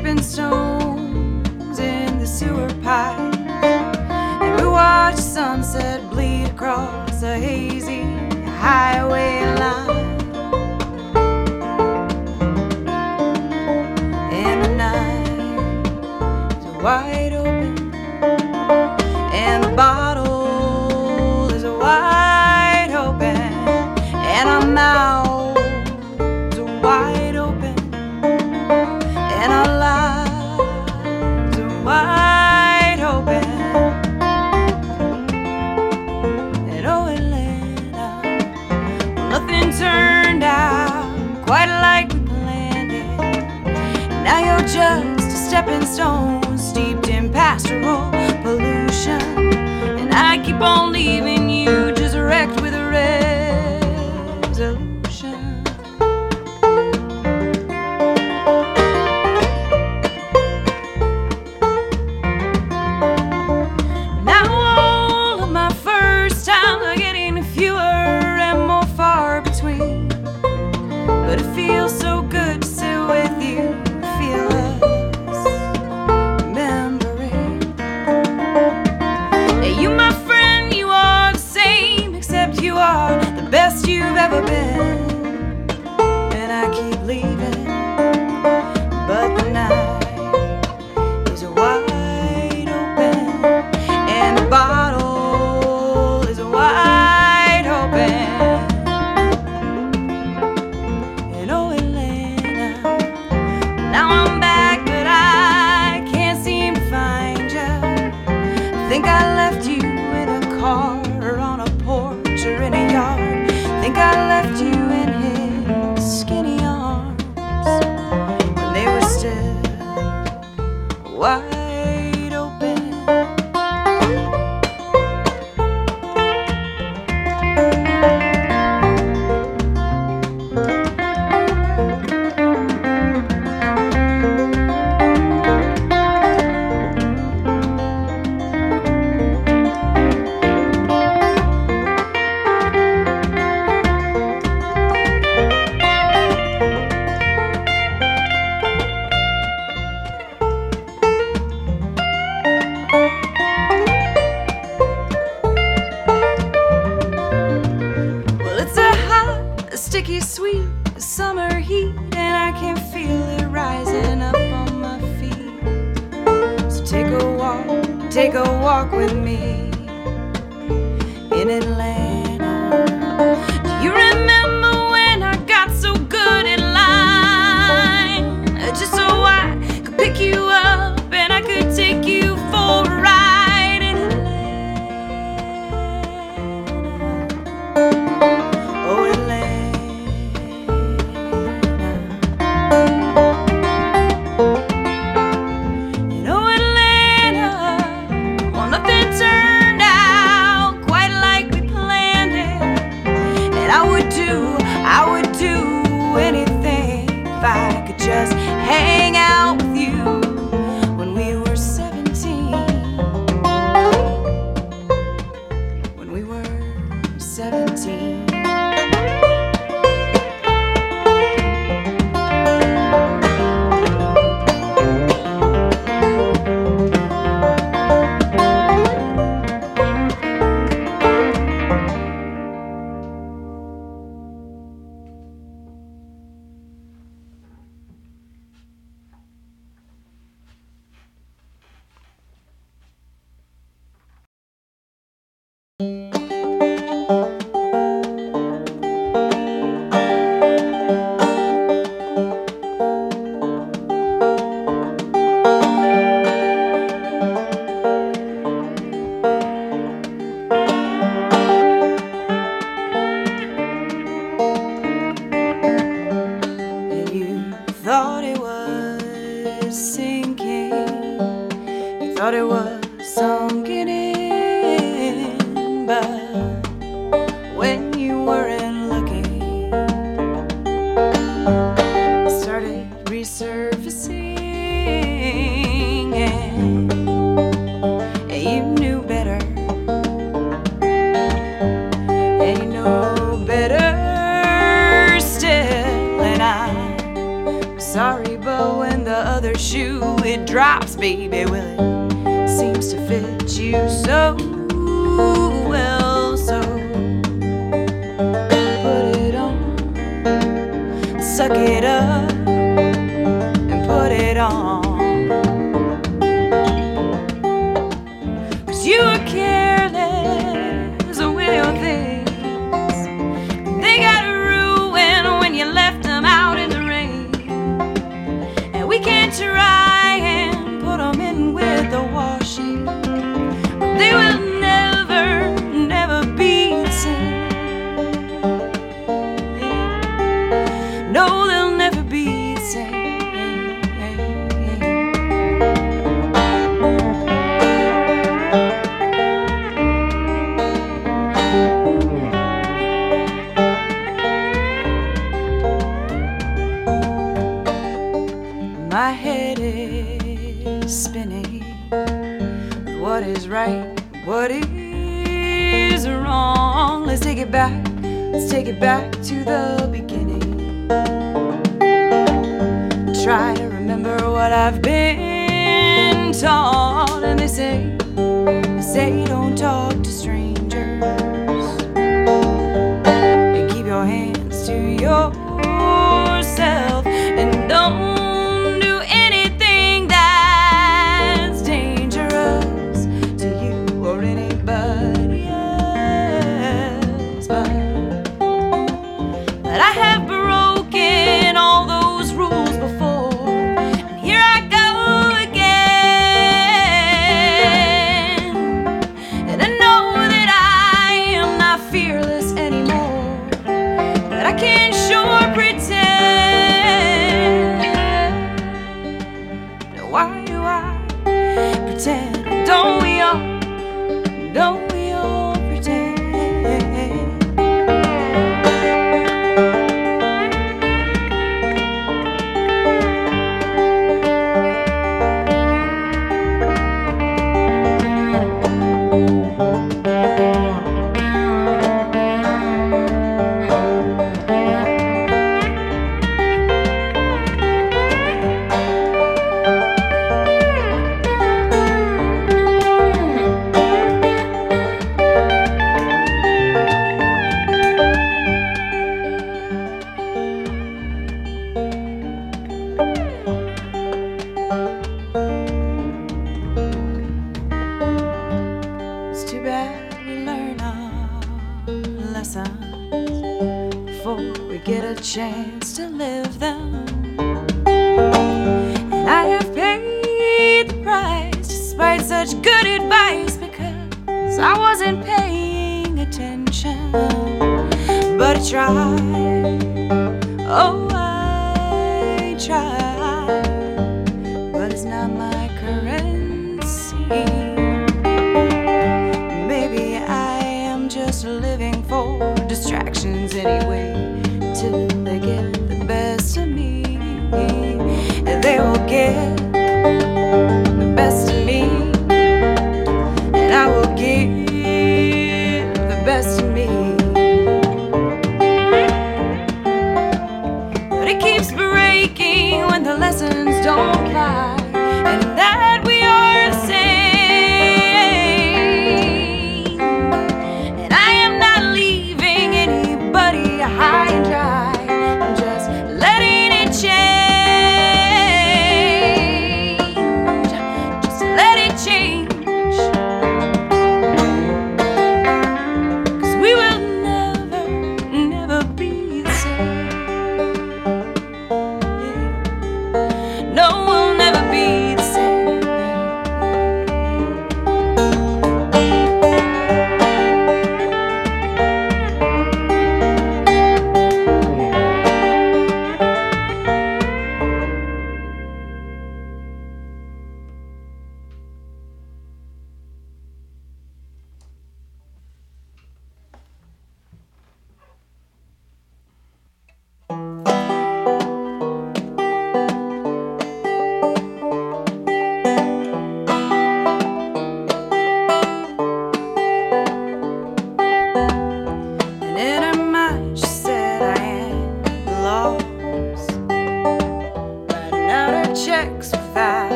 stepping stone. Take a walk with me in Atlanta. suck it up. back. Let's take it back to the beginning. Try to remember what I've been taught. And they say, they say don't talk to strangers. And keep your hands to your Oh. it keeps breaking when the lessons don't lie.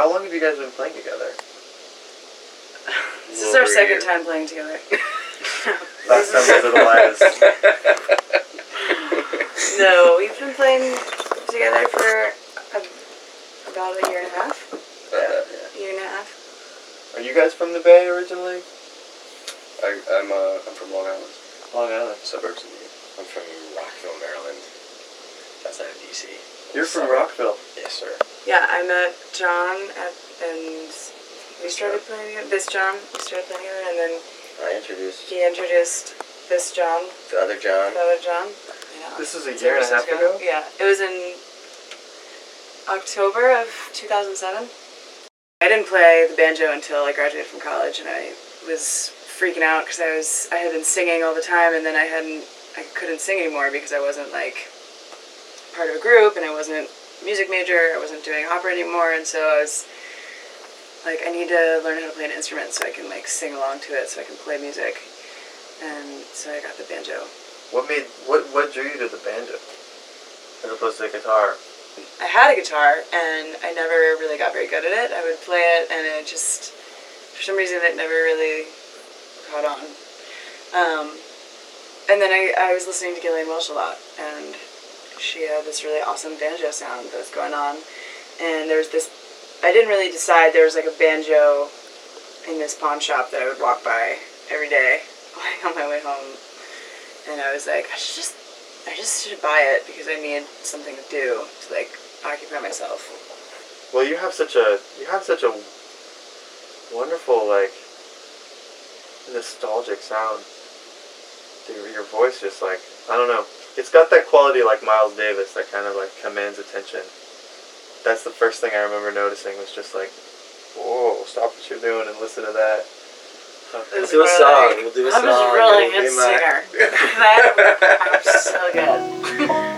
How long have you guys been playing together? This is our second time playing together. Last time was at Elias. No, we've been playing together for a, about a year and a half. Year and a half. Are you guys from the Bay originally? I, I'm uh, I'm from Long Island, Long Island. suburbs of New York. I'm from Rockville, Maryland. Outside of DC. You're from Suburb. Rockville. Yes, sir. Yeah, I met John at and we started playing together. This John, we started playing together, and then I introduced he introduced this John, the other John. the other John. Yeah. This is a San year and a half Francisco. ago? Yeah, it was in October of 2007. I didn't play the banjo until I graduated from college, and I was freaking out because I was I had been singing all the time, and then I hadn't I couldn't sing anymore because I wasn't like part of a group, and I wasn't music major. I wasn't doing opera anymore, and so I was like, I need to learn how to play an instrument so I can like sing along to it, so I can play music. And so I got the banjo. What made what what drew you to the banjo as opposed to the guitar? I had a guitar and I never really got very good at it. I would play it and it just, for some reason, it never really caught on. Um, and then I, I was listening to Gillian Welch a lot and she had this really awesome banjo sound that was going on. And there was this, I didn't really decide, there was like a banjo in this pawn shop that I would walk by every day like on my way home. And I was like, I should just I just should buy it because I need something to do to like occupy myself. Well, you have such a you have such a wonderful like nostalgic sound. Your, your voice just like I don't know. It's got that quality like Miles Davis that kind of like commands attention. That's the first thing I remember noticing was just like, whoa, stop what you're doing and listen to that. It's do a song. We'll do a I'm song. a really It'll good be my- singer. I'm so good.